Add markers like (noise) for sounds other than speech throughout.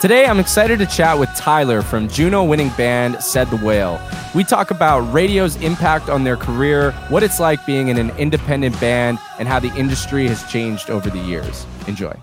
Today, I'm excited to chat with Tyler from Juno winning band Said the Whale. We talk about radio's impact on their career, what it's like being in an independent band, and how the industry has changed over the years. Enjoy.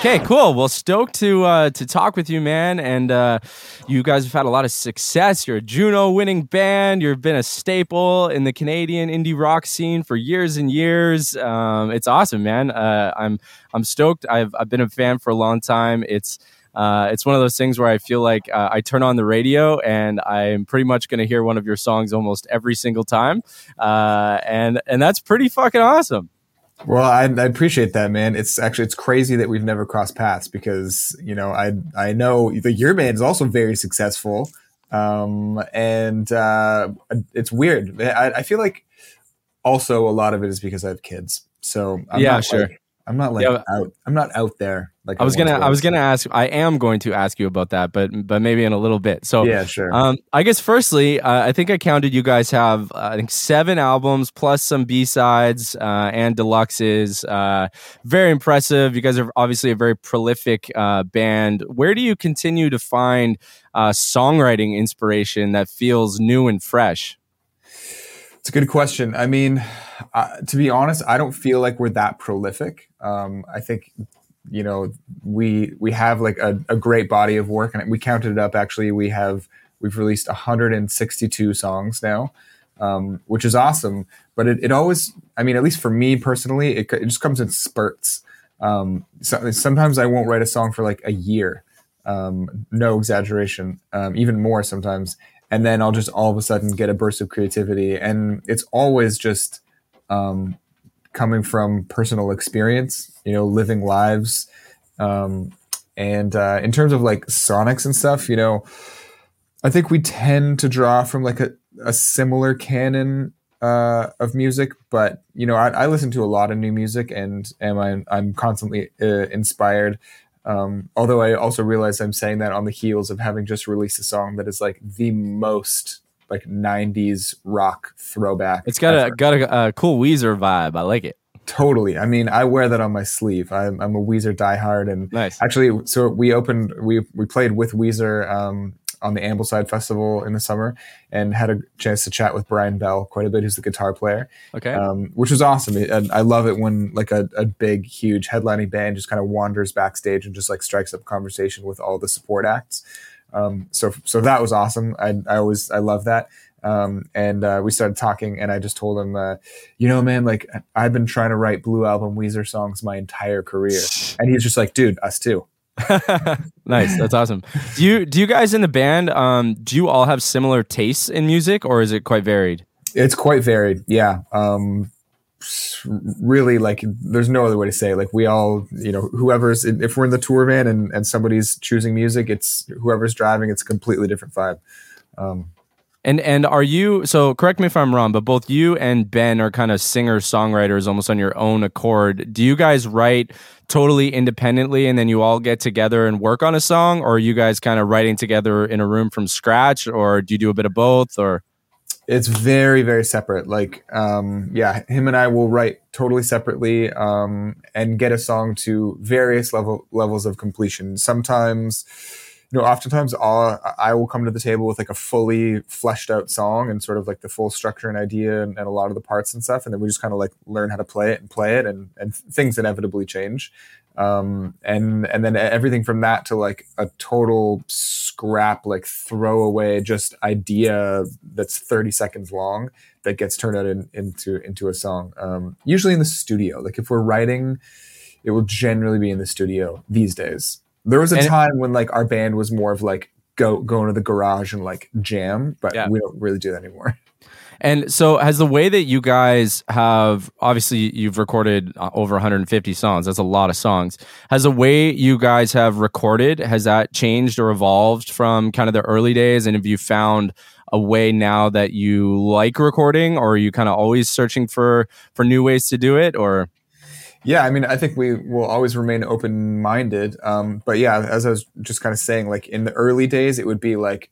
Okay, cool. Well, stoked to uh, to talk with you, man. And uh, you guys have had a lot of success. You're a Juno winning band. You've been a staple in the Canadian indie rock scene for years and years. Um, it's awesome, man. Uh, I'm I'm stoked. I've I've been a fan for a long time. It's uh, it's one of those things where I feel like uh, I turn on the radio and I'm pretty much going to hear one of your songs almost every single time, uh, and and that's pretty fucking awesome. Well, I, I, appreciate that, man. It's actually it's crazy that we've never crossed paths because you know I I know the your band is also very successful, um, and uh, it's weird. I, I, feel like also a lot of it is because I have kids. So I'm yeah, sure. Like, I'm not like yeah. out. I'm not out there. Like I was gonna. I was gonna ask. I am going to ask you about that, but but maybe in a little bit. So yeah, sure. Um, I guess firstly, uh, I think I counted. You guys have uh, I think seven albums plus some B sides uh, and deluxes. Uh, very impressive. You guys are obviously a very prolific uh, band. Where do you continue to find uh, songwriting inspiration that feels new and fresh? It's a good question. I mean, uh, to be honest, I don't feel like we're that prolific. Um, I think, you know, we we have like a, a, great body of work, and we counted it up. Actually, we have we've released 162 songs now, um, which is awesome. But it, it always, I mean, at least for me personally, it, it just comes in spurts. Um, so, sometimes I won't write a song for like a year. Um, no exaggeration, um, even more sometimes and then I'll just all of a sudden get a burst of creativity. And it's always just um, coming from personal experience, you know, living lives. Um, and uh, in terms of like sonics and stuff, you know, I think we tend to draw from like a, a similar canon uh, of music, but you know, I, I, listen to a lot of new music, and am I, I'm constantly uh, inspired um, although I also realize I'm saying that on the heels of having just released a song that is like the most like 90s rock throwback. It's got a got a, a, cool Weezer vibe. I like it. Totally. I mean, I wear that on my sleeve. I'm, I'm a Weezer diehard, and nice. actually, so we opened, we we played with Weezer um, on the Ambleside Festival in the summer and had a chance to chat with Brian Bell quite a bit, who's the guitar player. Okay. Um, which was awesome. And I love it when like a, a big, huge headlining band just kind of wanders backstage and just like strikes up conversation with all the support acts. Um, so, so that was awesome. I, I always, I love that. Um, and uh, we started talking, and I just told him, uh, you know, man, like I've been trying to write Blue Album Weezer songs my entire career, and he's just like, dude, us too. (laughs) nice. That's awesome. Do you do you guys in the band um do you all have similar tastes in music or is it quite varied? It's quite varied. Yeah. Um really like there's no other way to say it. like we all you know whoever's if we're in the tour van and, and somebody's choosing music it's whoever's driving it's a completely different vibe um and and are you so correct me if I'm wrong, but both you and Ben are kind of singer songwriters almost on your own accord. Do you guys write totally independently and then you all get together and work on a song, or are you guys kind of writing together in a room from scratch, or do you do a bit of both, or? It's very very separate. Like, um, yeah, him and I will write totally separately um, and get a song to various level levels of completion. Sometimes you know, oftentimes I'll, I will come to the table with like a fully fleshed out song and sort of like the full structure and idea and, and a lot of the parts and stuff. And then we just kind of like learn how to play it and play it and, and things inevitably change. Um, and, and then everything from that to like a total scrap, like throwaway just idea that's 30 seconds long that gets turned out in, into, into a song. Um, usually in the studio, like if we're writing, it will generally be in the studio these days. There was a and time when like our band was more of like go go into the garage and like jam, but yeah. we don't really do that anymore. (laughs) And so, has the way that you guys have obviously you've recorded uh, over 150 songs. That's a lot of songs. Has the way you guys have recorded has that changed or evolved from kind of the early days? And have you found a way now that you like recording, or are you kind of always searching for for new ways to do it? Or yeah, I mean, I think we will always remain open minded. Um, but yeah, as I was just kind of saying, like in the early days, it would be like,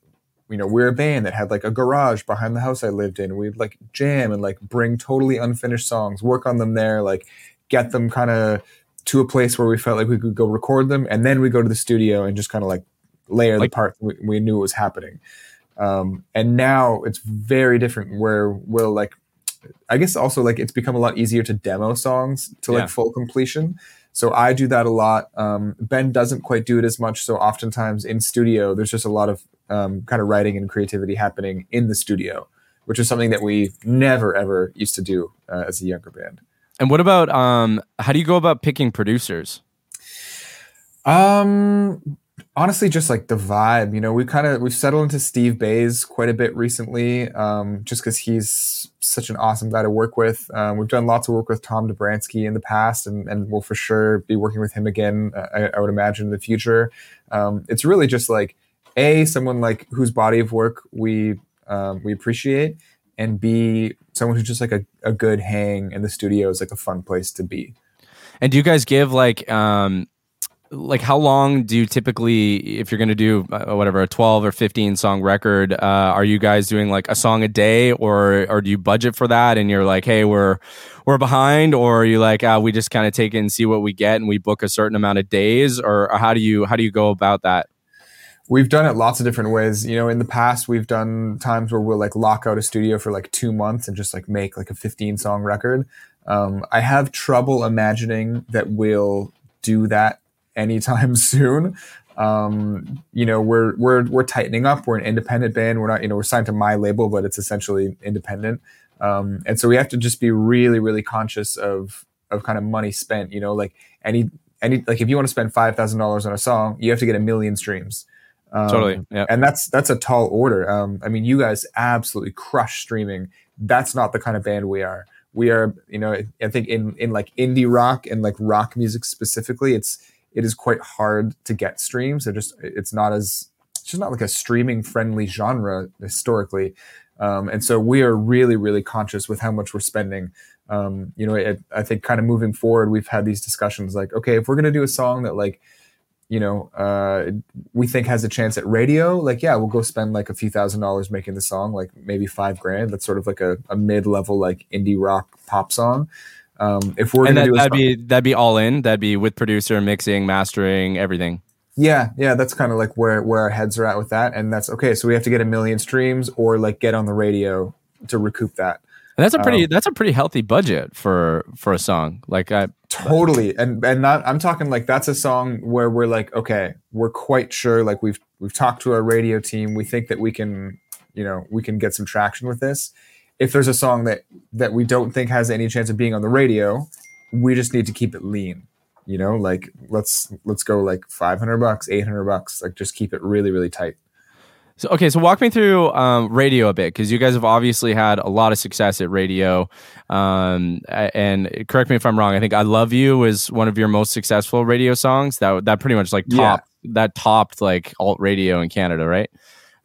you know, we're a band that had like a garage behind the house I lived in. We'd like jam and like bring totally unfinished songs, work on them there, like get them kind of to a place where we felt like we could go record them, and then we go to the studio and just kind of like layer Like- the parts we, we knew was happening. Um, and now it's very different where we'll like, I guess also like it's become a lot easier to demo songs to like Yeah. full completion. So I do that a lot. Um, ben doesn't quite do it as much. So oftentimes in studio, there's just a lot of um, kind of writing and creativity happening in the studio, which is something that we never ever used to do uh, as a younger band. And what about um? How do you go about picking producers? Um, honestly, just like the vibe, you know, we kind of we've settled into Steve Bays quite a bit recently, um, just because he's such an awesome guy to work with. Um, we've done lots of work with Tom Dobrzanski in the past, and and we'll for sure be working with him again. uh, I, I would imagine in the future. Um, it's really just like a someone like whose body of work we um, we appreciate, and b someone who's just like a, a good hang in the studio is like a fun place to be. And do you guys give like um like how long do you typically if you're going to do uh, whatever a 12 or 15 song record uh, are you guys doing like a song a day or or do you budget for that and you're like hey we're we're behind or are you like uh, we just kind of take it and see what we get and we book a certain amount of days or, or how do you how do you go about that We've done it lots of different ways. You know, in the past, we've done times where we'll like lock out a studio for like two months and just like make like a 15 song record. Um, I have trouble imagining that we'll do that anytime (laughs) soon. Um, you know, we're we're we're tightening up. We're an independent band. We're not, you know, we're signed to my label, but it's essentially independent. Um, and so we have to just be really, really conscious of of kind of money spent. You know, like any any like if you want to spend five thousand dollars on a song, you have to get a million streams. Um, totally yeah and that's that's a tall order. Um, I mean, you guys absolutely crush streaming. That's not the kind of band we are. We are, you know, I think in in like indie rock and like rock music specifically, it's it is quite hard to get streams. They're just it's not as it's just not like a streaming friendly genre historically. Um, and so we are really really conscious with how much we're spending. Um, you know, it, I think kind of moving forward, we've had these discussions like, okay, if we're gonna do a song that like you know, uh, we think has a chance at radio, like, yeah, we'll go spend like a few thousand dollars making the song, like maybe five grand. That's sort of like a, a mid level, like indie rock pop song. Um, if we're and going that, to do a that'd song- be that'd be all in that'd be with producer mixing mastering everything yeah, yeah, that's kind of like where, where our heads are at with that. And that's okay. So we have to get a million streams or like get on the radio to recoup that. and that's a pretty Um, that's a pretty healthy budget for for a song like i totally and and not i'm talking like that's a song where we're like okay we're quite sure like we've we've talked to our radio team we think that we can you know we can get some traction with this if there's a song that that we don't think has any chance of being on the radio we just need to keep it lean you know like let's let's go like 500 bucks 800 bucks like just keep it really really tight So okay, so walk me through um, radio a bit because you guys have obviously had a lot of success at radio. Um, and correct me if I'm wrong. I think "I Love You" was one of your most successful radio songs. That that pretty much like Yeah. top that topped like alt radio in Canada, right?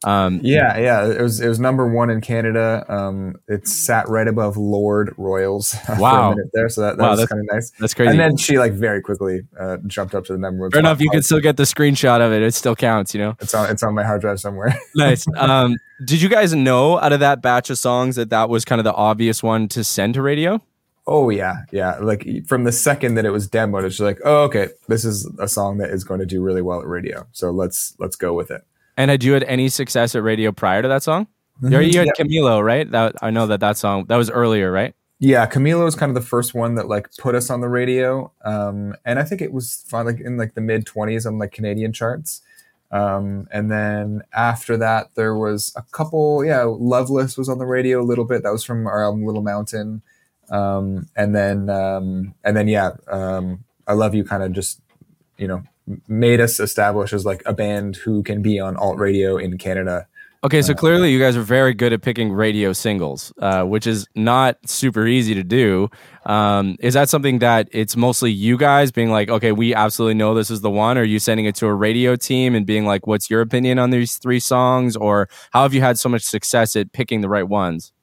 Um, yeah yeah it was it was number one in canada um it sat right above Lorde Royals (laughs) for Wow. a minute there so that, that Wow, was kind of nice that's crazy. And then she like very quickly uh, jumped up to the number one. Fair enough. You can still get the screenshot of it. It still counts, you know. It's on. It's on my hard drive somewhere. (laughs) nice. Um, did you guys know out of that batch of songs that that was kind of the obvious one to send to radio? oh yeah, yeah. Like from the second that it was demoed, it's like, oh okay, this is a song that is going to do really well at radio. So let's let's go with it. And had you had any success at radio prior to that song? You already- you had Camilo, right? That I know that that song that was earlier, right? Yeah, Camilo was kind of the first one that like put us on the radio, um, and I think it was fun, like in like the mid twenties on like Canadian charts. Um, and then after that, there was a couple. Yeah, Loveless was on the radio a little bit. That was from our album Little Mountain. Um, and then um, and then yeah, um, I Love You kind of just you know made us establish as like a band who can be on alt radio in Canada. Okay, so clearly you guys are very good at picking radio singles, uh, which is not super easy to do. Um, is that something that it's mostly you guys being like, okay, we absolutely know this is the one? Or are you sending it to a radio team and being like, what's your opinion on these three songs? Or how have you had so much success at picking the right ones?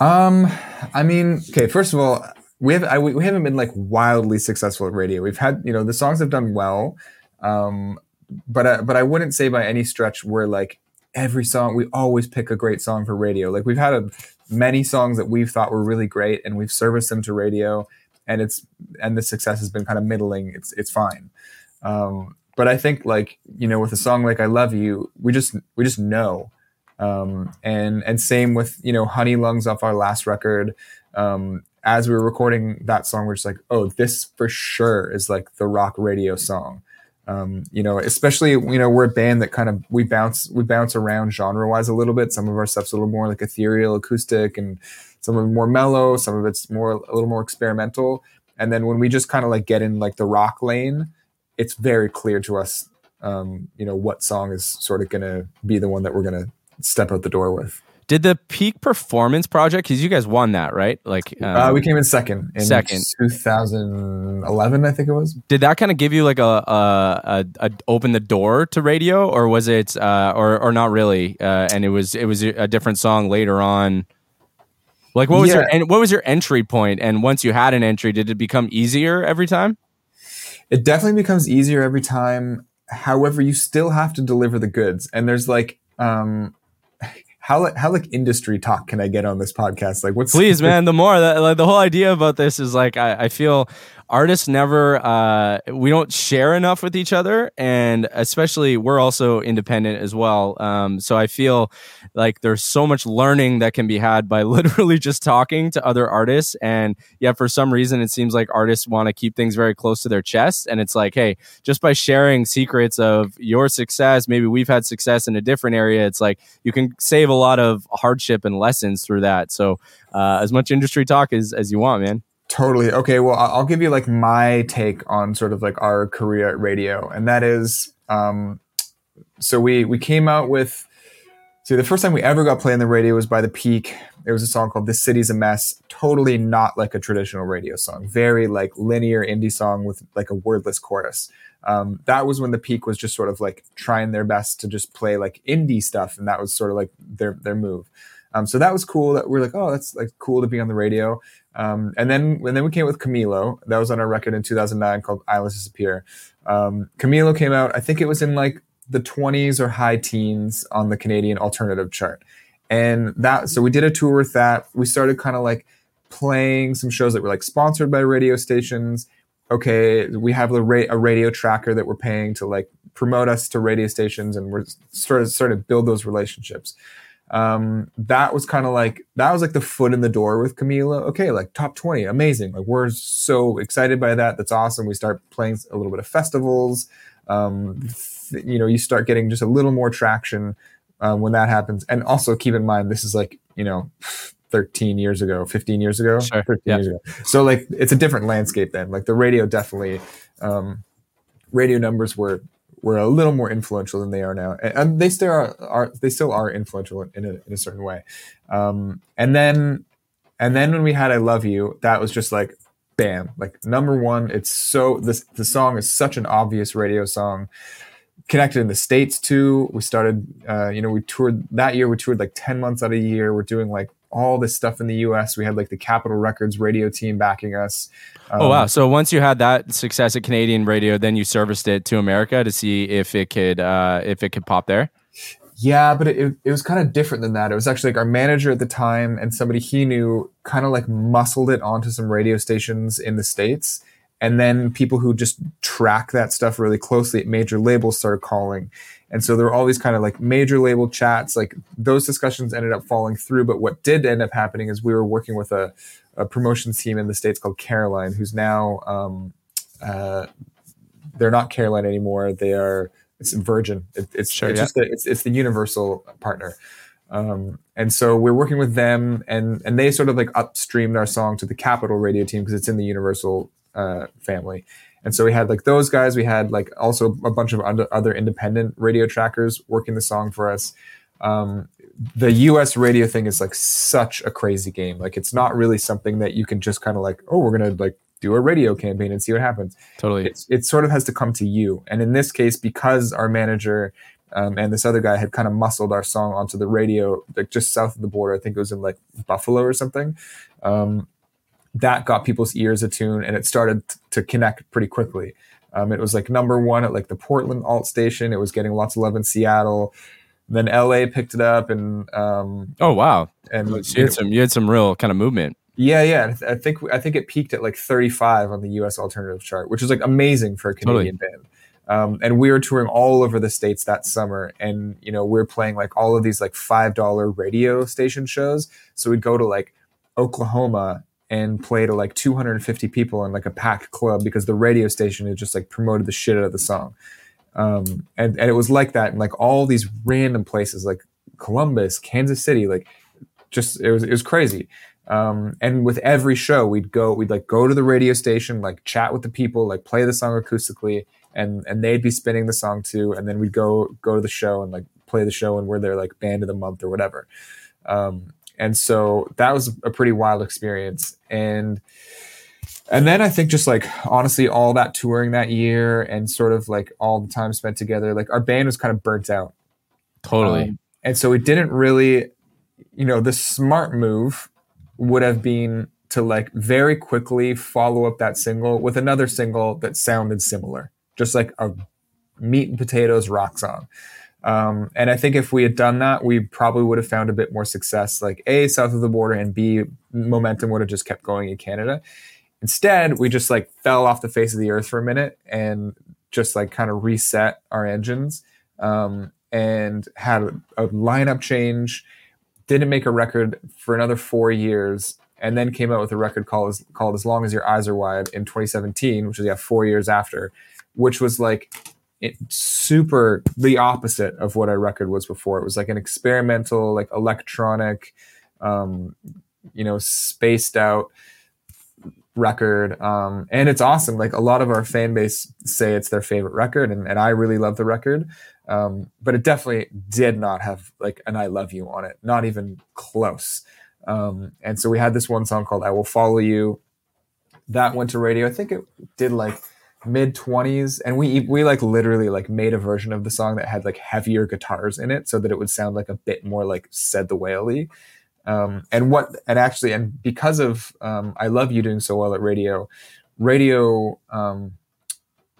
Um, I mean, okay. First of all, we have I, we haven't been like wildly successful at radio. We've had you know the songs have done well, um, but I, but I wouldn't say by any stretch we're like every song we always pick a great song for radio. Like we've had a, many songs that we've thought were really great and we've serviced them to radio, and it's and the success has been kind of middling. It's it's fine. Um, but I think like you know with a song like I Love You, we just we just know. Um, and and same with you know Honey Lungs off our last record. Um, as we were recording that song, we're just like, oh, this for sure is like the rock radio song. Um, you know, especially you know we're a band that kind of we bounce we bounce around genre wise a little bit. Some of our stuff's a little more like ethereal, acoustic, and some of it more mellow. Some of it's more a little more experimental. And then when we just kind of like get in like the rock lane, it's very clear to us, um, you know, what song is sort of going to be the one that we're going to step out the door with. Did the Peak Performance Project? Because you guys won that, right? Like um, uh, we came in second in second 2011, I think it was. Did that kind of give you like a, a, a, a, open the door to radio, or was it, uh, or or not really? Uh, and it was it was a different song later on. Like what was yeah. your what was your entry point? And once you had an entry, did it become easier every time? It definitely becomes easier every time. However, you still have to deliver the goods, and there's like um how how like industry talk can I get on this podcast? Like, what's please, (laughs) man? The more that like the whole idea about this is like I, I feel artists never uh, we don't share enough with each other and especially we're also independent as well. Um, so i feel like there's so much learning that can be had by (laughs) literally just talking to other artists. And yeah for some reason it seems like artists want to keep things very close to their chest. And it's like hey just by sharing secrets of your success maybe we've had success in a different area it's like you can save a lot of hardship and lessons through that. So uh, as much industry talk as, as you want man Totally. Okay. Well, I'll give you like my take on sort of like our career at radio, and that is, um, so we we came out with. See, the first time we ever got played on the radio was by the Peak. It was a song called "This City's a Mess." Totally not like a traditional radio song. Very like linear indie song with like a wordless chorus. Um, that was when the Peak was just sort of like trying their best to just play like indie stuff, and that was sort of like their their move. Um, so that was cool. That we're like, oh, that's like cool to be on the radio. Um, and then and then we came with Camilo. That was on our record in 2009 called Islands Disappear. Um, Camilo came out. I think it was in like the 20s or high teens on the Canadian alternative chart. And that so we did a tour with that. We started kind of like playing some shows that were like sponsored by radio stations. Okay, we have a, ra- a radio tracker that we're paying to like promote us to radio stations, and we're sort of starting to build those relationships um, that was kind of like that was like the foot in the door with Camilo. Okay, like top twenty, amazing. Like we're so excited by that. That's awesome. We start playing a little bit of festivals. Um, th- you know, you start getting just a little more traction um, when that happens. And also keep in mind, this is like you know. 13 years ago 15 years ago sure. 13 yeah. years ago so like it's a different landscape then like the radio definitely um radio numbers were were a little more influential than they are now, and they still are, are they still are influential in a, in a certain way. Um, and then and then when we had "I Love You," that was just like bam, like number one. It's so this the song is such an obvious radio song. Connected in the states too. We started, uh, you know, we toured that year. We toured like ten months out of the year. We're doing like all this stuff in the US. We had like the Capitol Records radio team backing us. Um, oh wow! Um, so once you had that success at Canadian radio, then you serviced it to America to see if it could uh, if it could pop there. Yeah, but it, it was kind of different than that. It was actually like our manager at the time and somebody he knew kind of like muscled it onto some radio stations in the States. And then people who just track that stuff really closely at major labels started calling. And so there were all these kind of like major label chats. Like those discussions ended up falling through. But what did end up happening is we were working with a, a promotions team in the States called Caroline, who's now, um, uh, they're not Caroline anymore. They are, it's Virgin. It, it's, sure, it's yeah. just, the, it's, it's the universal partner. Um, and so we're working with them and, and they sort of like upstreamed our song to the Capitol radio team because it's in the universal, uh, family. And so we had like those guys. We had like also a bunch of other independent radio trackers working the song for us. Um, the US radio thing is like such a crazy game. Like it's not really something that you can just kind of like, oh, we're gonna like do a radio campaign and see what happens. Totally. It's, it sort of has to come to you. And in this case, because our manager um, and this other guy had kind of muscled our song onto the radio, like just south of the border. I think it was in like Buffalo or something. Um, that got people's ears attuned and it started t- to connect pretty quickly. Um, it was like number one at like the Portland alt station. It was getting lots of love in Seattle. Then LA picked it up and um, oh wow! And you had some you had some real kind of movement. Yeah, yeah. I, I think I think it peaked at like 35 on the U.S. alternative chart, which is like amazing for a Canadian totally. band. Um, and we were touring all over the states that summer, and you know we are playing like all of these like five dollar radio station shows. So we'd go to like Oklahoma and play to like 250 people in like a packed club because the radio station had just like promoted the shit out of the song. Um, and and it was like that in like all these random places like Columbus, Kansas City, like just it was it was crazy. Um, and with every show, we'd go, we'd like go to the radio station, like chat with the people, like play the song acoustically, and and they'd be spinning the song too and then we'd go go to the show and like play the show and we're their like band of the month or whatever um, and so that was a pretty wild experience. And and then i think just like honestly all that touring that year and sort of like all the time spent together like our band was kind of burnt out. Totally. Um, and so it didn't really you know the smart move would have been to like very quickly follow up that single with another single that sounded similar just like a meat and potatoes rock song. Um, and I think if we had done that, we probably would have found a bit more success, like A, south of the border, and B, momentum would have just kept going in Canada. Instead, we just like fell off the face of the earth for a minute and just like kind of reset our engines um, and had a, a lineup change. Didn't make a record for another four years, and then came out with a record called called "As Long as Your Eyes Are Wide" in 2017, which is yeah four years after which was like it, super the opposite of what our record was before. It was like an experimental, like electronic, um, you know, spaced out record. Um, and it's awesome. Like a lot of our fan base say it's their favorite record, and, and I really love the record. Um, but it definitely did not have like an I love you on it, not even close. Um, and so we had this one song called I Will Follow You. That went to radio. I think it did like mid 20s and we we like literally like made a version of the song that had like heavier guitars in it so that it would sound like a bit more like said the whaley. Um, and what and actually and because of um, i love you doing so well at radio radio um,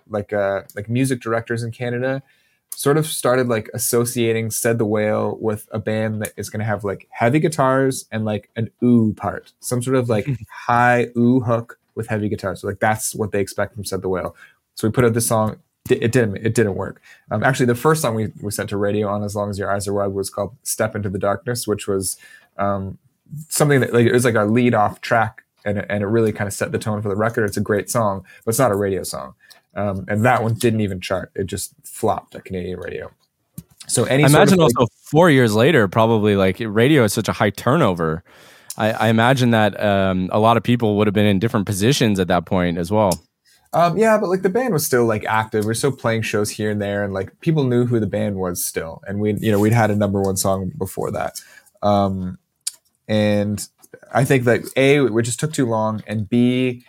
like uh like music directors in canada sort of started like associating said the whale with a band that is going to have like heavy guitars and like an ooh part some sort of like (laughs) high ooh hook with heavy guitars. So like that's what they expect from Said the Whale. So we put out this song. It didn't. It didn't work. Um, actually, the first song we, we sent to radio on "As Long as Your Eyes Are Wide" was called "Step Into the Darkness," which was um, something that like it was like our lead off track, and it, and it really kind of set the tone for the record. It's a great song, but it's not a radio song. Um, and that one didn't even chart. It just flopped at Canadian radio. So any I imagine like, also four years later, probably like radio is such a high turnover I, I imagine that um, a lot of people would have been in different positions at that point as well. Um, yeah, but like the band was still like active. We are still playing shows here and there, and like people knew who the band was still. And we, you know, we'd had a number one song before that. Um, and I think that a we just took too long, and b,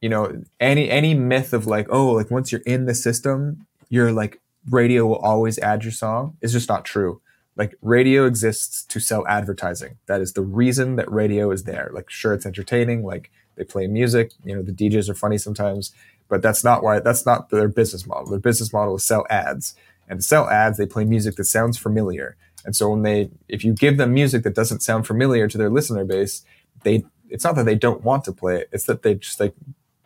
you know, any any myth of like oh like once you're in the system, you're like radio will always add your song is just not true like radio exists to sell advertising. That is the reason that radio is there. Like, sure, it's entertaining. Like, they play music. You know, the DJs are funny sometimes, but that's not why. That's not their business model. Their business model is sell ads, and to sell ads, they play music that sounds familiar. And so when they, if you give them music that doesn't sound familiar to their listener base, they, it's not that they don't want to play it. It's that they just like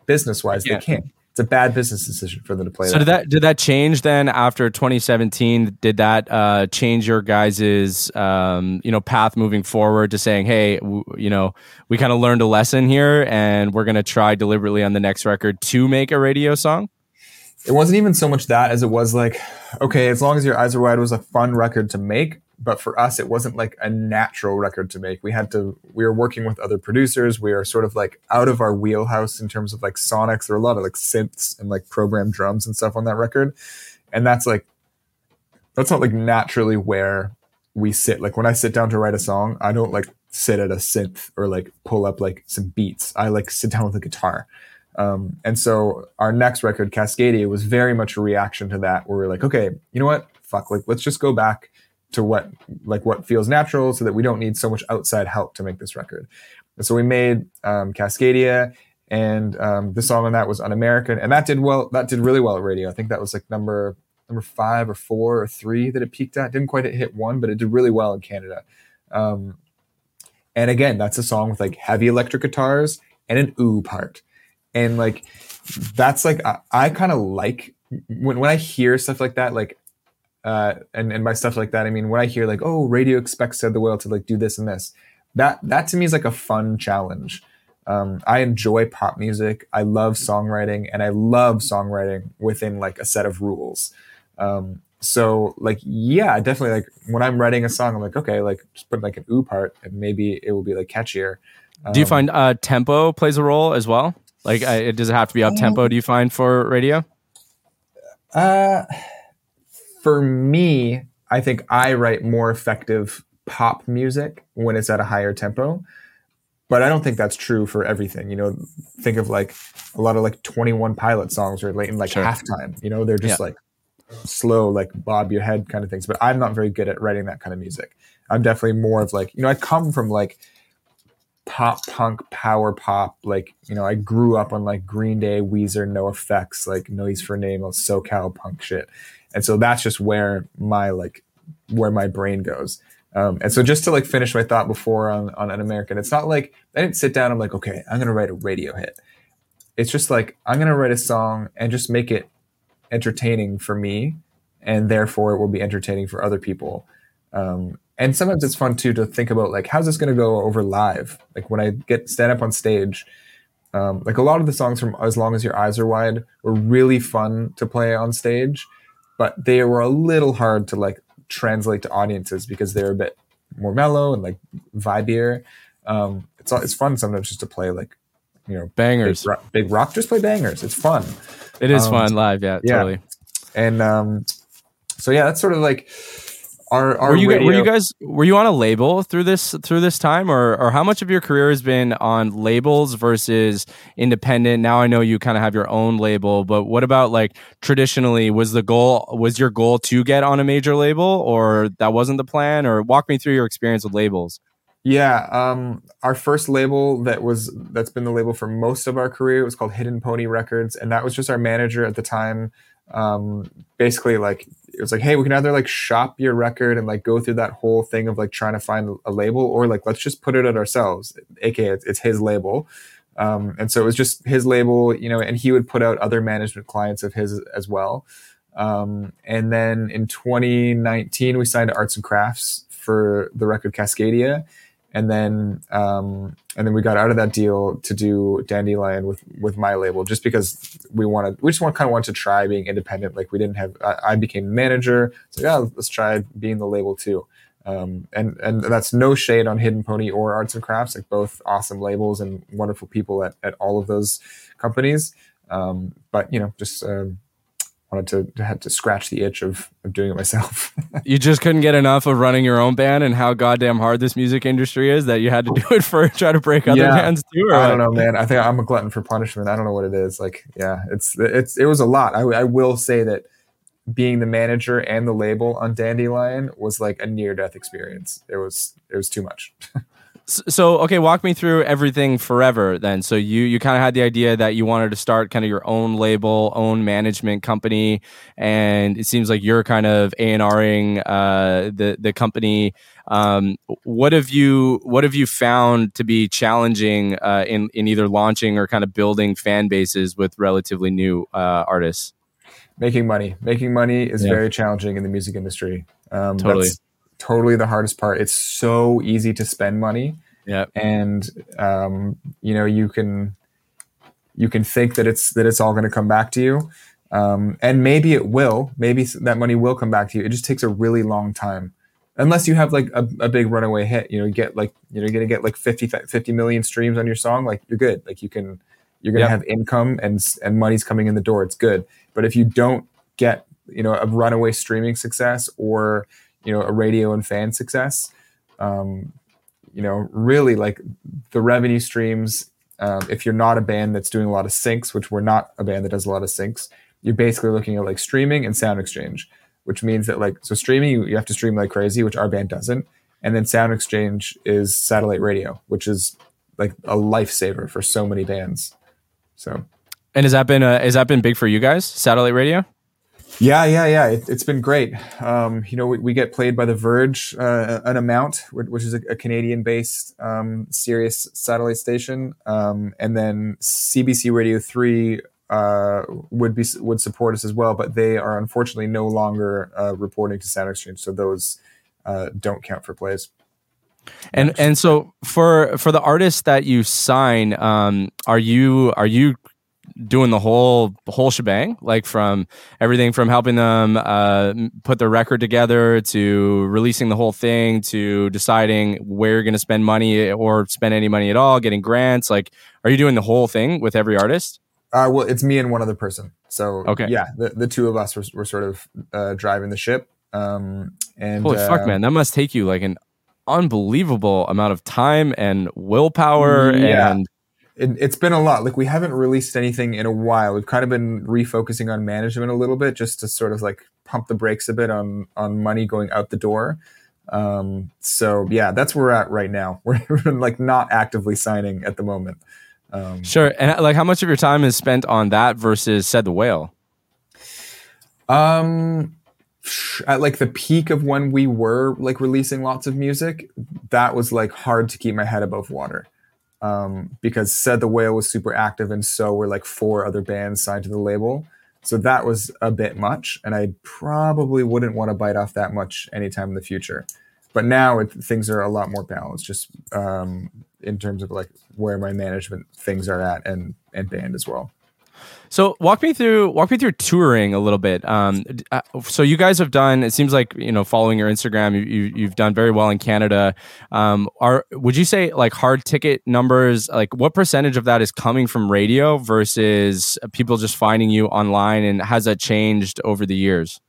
business wise, yeah. they can't it's a bad business decision for them to play. So that. did that did that change then after 2017? Did that uh, change your guys's um, you know path moving forward to saying, hey, w- you know, we kind of learned a lesson here, and we're gonna try deliberately on the next record to make a radio song? It wasn't even so much that as it was like, okay, as long as your eyes are wide was a fun record to make but for us it wasn't like a natural record to make. We had to we were working with other producers. We are sort of like out of our wheelhouse in terms of like sonics. There are a lot of like synths and like programmed drums and stuff on that record. And that's like that's not like naturally where we sit. Like when i sit down to write a song i don't like sit at a synth or like pull up like some beats. I like sit down with a guitar. Um, and so our next record cascadia was very much a reaction to that where we're like okay you know what? Fuck like let's just go back to what like what feels natural so that we don't need so much outside help to make this record. And so we made um, cascadia and um, the song on that was UnAmerican and that did well that did really well at radio. I think that was like number number five or four or three that it peaked at. Didn't quite hit one but it did really well in canada. Um, And again, that's a song with like heavy electric guitars and an ooh part. And like that's like I, I kind of like when when I hear stuff like that, like uh and, and by stuff like that, I mean when I hear like, oh, radio expects Said the Whale to like do this and this, that that to me is like a fun challenge. Um, I enjoy pop music. I love songwriting, and I love songwriting within like a set of rules. Um, so like yeah definitely like when i'm writing a song i'm like okay like just put like an ooh part and maybe it will be like catchier um, do you um, find uh tempo plays a role as well like uh, does it have to be up tempo do you find for radio uh for me i think i write more effective pop music when it's at a higher tempo but i don't think that's true for everything you know think of like a lot of like 21 pilot songs or late in like sure. halftime you know they're just yeah. like slow, like bob your head kind of things. But I'm not very good at writing that kind of music. I'm definitely more of like, you know, I come from like pop punk, power pop. Like, you know, I grew up on like Green Day, Weezer, NOFX like Noise for Name, SoCal punk shit. And so that's just where my like where my brain goes. Um, and so just to like finish my thought before on, on UnAmerican, it's not like I didn't sit down. I'm like, okay, I'm gonna write a radio hit. It's just like I'm gonna write a song and just make it entertaining for me, and therefore it will be entertaining for other people. Um, and sometimes it's fun too to think about like how's this going to go over live? Like when I get stand up on stage, um, like a lot of the songs from As Long as Your Eyes Are Wide were really fun to play on stage, but they were a little hard to like translate to audiences because they're a bit more mellow and like vibier. Um, it's it's fun sometimes just to play like you know bangers, big rock, big rock. Just play bangers. It's fun. It is um, fun live. Yeah, yeah, totally. And um, so yeah, that's sort of like our, our were you radio. were you guys were you on a label through this through this time or or how much of your career has been on labels versus independent now i know you kind of have your own label but what about like traditionally was the goal was your goal to get on a major label or that wasn't the plan or walk me through your experience with labels yeah, um, our first label that was that's been the label for most of our career was called Hidden Pony Records, and that was just our manager at the time. Um, basically, like it was like, hey, we can either like shop your record and like go through that whole thing of like trying to find a label, or like let's just put it at ourselves, aka it's, it's his label. Um, and so it was just his label, you know, and he would put out other management clients of his as well. Um, and then in 2019, we signed Arts and Crafts for the record Cascadia and then um, and then we got out of that deal to do Dandelion with with my label just because we wanted we just want kind of wanted to try being independent. Like we didn't have I, I became manager. So yeah let's try being the label too. Um, and and that's no shade on Hidden Pony or Arts and Crafts like both awesome labels and wonderful people at, at all of those companies. Um, but you know just um, wanted to, to to scratch the itch of, of doing it myself. (laughs) you just couldn't get enough of running your own band and how goddamn hard this music industry is that you had to (laughs) do it for try to break other yeah, bands too. I don't know, man. I think I'm a glutton for punishment. I don't know what it is. Like, yeah, it's it's it was a lot. I, I will say that being the manager and the label on Dandelion was like a near death experience. It was it was too much. (laughs) so okay walk me through everything forever then. So you you kind of had the idea that you wanted to start kind of your own label own management company and it seems like you're kind of a&ring uh, the the company. Um, what have you what have you found to be challenging uh, in in either launching or kind of building fan bases with relatively new uh, artists? Making money. Making money is yeah. very challenging in the music industry. Um, totally totally the hardest part. It's so easy to spend money. Yeah. And um, you know, you can you can think that it's that it's all going to come back to you. Um, and maybe it will. Maybe that money will come back to you. It just takes a really long time. Unless you have like a, a big runaway hit, you know, you get like, you know, you're going to get like 50, 50 million streams on your song. Like you're good. Like you can, you're going to yep. have income and, and money's coming in the door. It's good. But if you don't get, you know, a runaway streaming success or you know a radio and fan success. Um, you know really like the revenue streams um, if you're not a band that's doing a lot of syncs which we're not a band that does a lot of syncs you're basically looking at like streaming and sound exchange which means that like so streaming you, you have to stream like crazy which our band doesn't. And then sound exchange is satellite radio which is like a lifesaver for so many bands. So. And has that been uh, has that been big for you guys satellite radio Yeah, yeah, yeah. It, has been great. Um, you know, we, we, get played by The Verge uh, an amount, which is a, a Canadian-based um, Sirius satellite station, um, and then CBC Radio Three uh, would be would support us as well, but they are unfortunately no longer uh, reporting to Sound Exchange, so those uh, don't count for plays. And and so for for the artists that you sign, um, are you are you doing the whole whole shebang, like from everything from helping them uh, put their record together to releasing the whole thing to deciding where you're going to spend money or spend any money at all, getting grants. Like, are you doing the whole thing with every artist? Uh, well, it's me and one other person. So okay, yeah, the, the two of us were, were sort of uh, driving the ship. Um, and holy fuck, uh, man, that must take you like an unbelievable amount of time and willpower yeah. and it, has been a lot. Like we haven't released anything in a while. We've kind of been refocusing on management a little bit, just to sort of like pump the brakes a bit on on money going out the door. Um, so yeah, that's where we're at right now. (laughs) We're, like not actively signing at the moment. Um, sure. And like, how much of your time is spent on that versus said the whale? Um, at like the peak of when we were like releasing lots of music, that was like hard to keep my head above water um, because said the whale was super active and so were like four other bands signed to the label. So that was a bit much and i probably wouldn't want to bite off that much anytime in the future. But now it, things are a lot more balanced just um, in terms of like where my management things are at and and band as well so walk me through walk me through touring a little bit. Um, uh, so you guys have done. It seems like you know following your Instagram, you, have done very well in Canada. Um, are would you say like hard ticket numbers? Like what percentage of that is coming from radio versus people just finding you online, and has that changed over the years?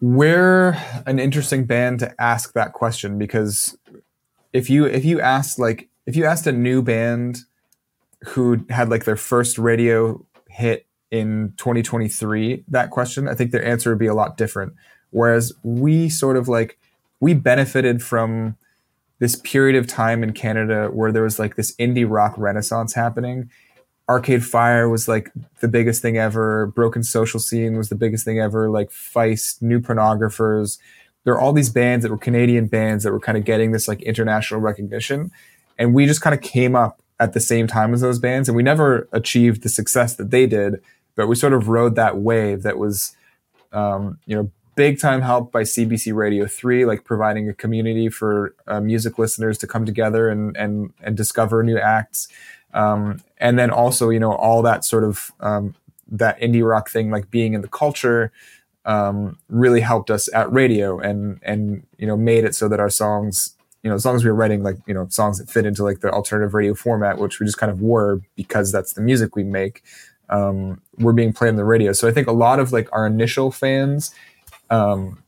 We're an interesting band to ask that question because if you if you asked like if you asked a new band who had like their first radio hit in 2023 that question i think their answer would be a lot different. Whereas we sort of like we benefited from this period of time in canada where there was like this indie rock renaissance happening. Arcade fire was like the biggest thing ever. Broken social scene was the biggest thing ever. Like feist new pornographers. There are all these bands that were canadian bands that were kind of getting this like international recognition. And we just kind of came up at the same time as those bands. And we never achieved the success that they did, but we sort of rode that wave that was, um, you know, big time help by CBC Radio 3, like providing a community for uh, music listeners to come together and, and, and discover new acts. Um, and then also, you know, all that sort of, um, that indie rock thing, like being in the culture, um, really helped us at radio and, and, you know, made it so that our songs you know, as long as we were writing like, you know, songs that fit into like the alternative radio format, which we just kind of were because that's the music we make, um, we're being played on the radio. So I think a lot of like our initial fans um,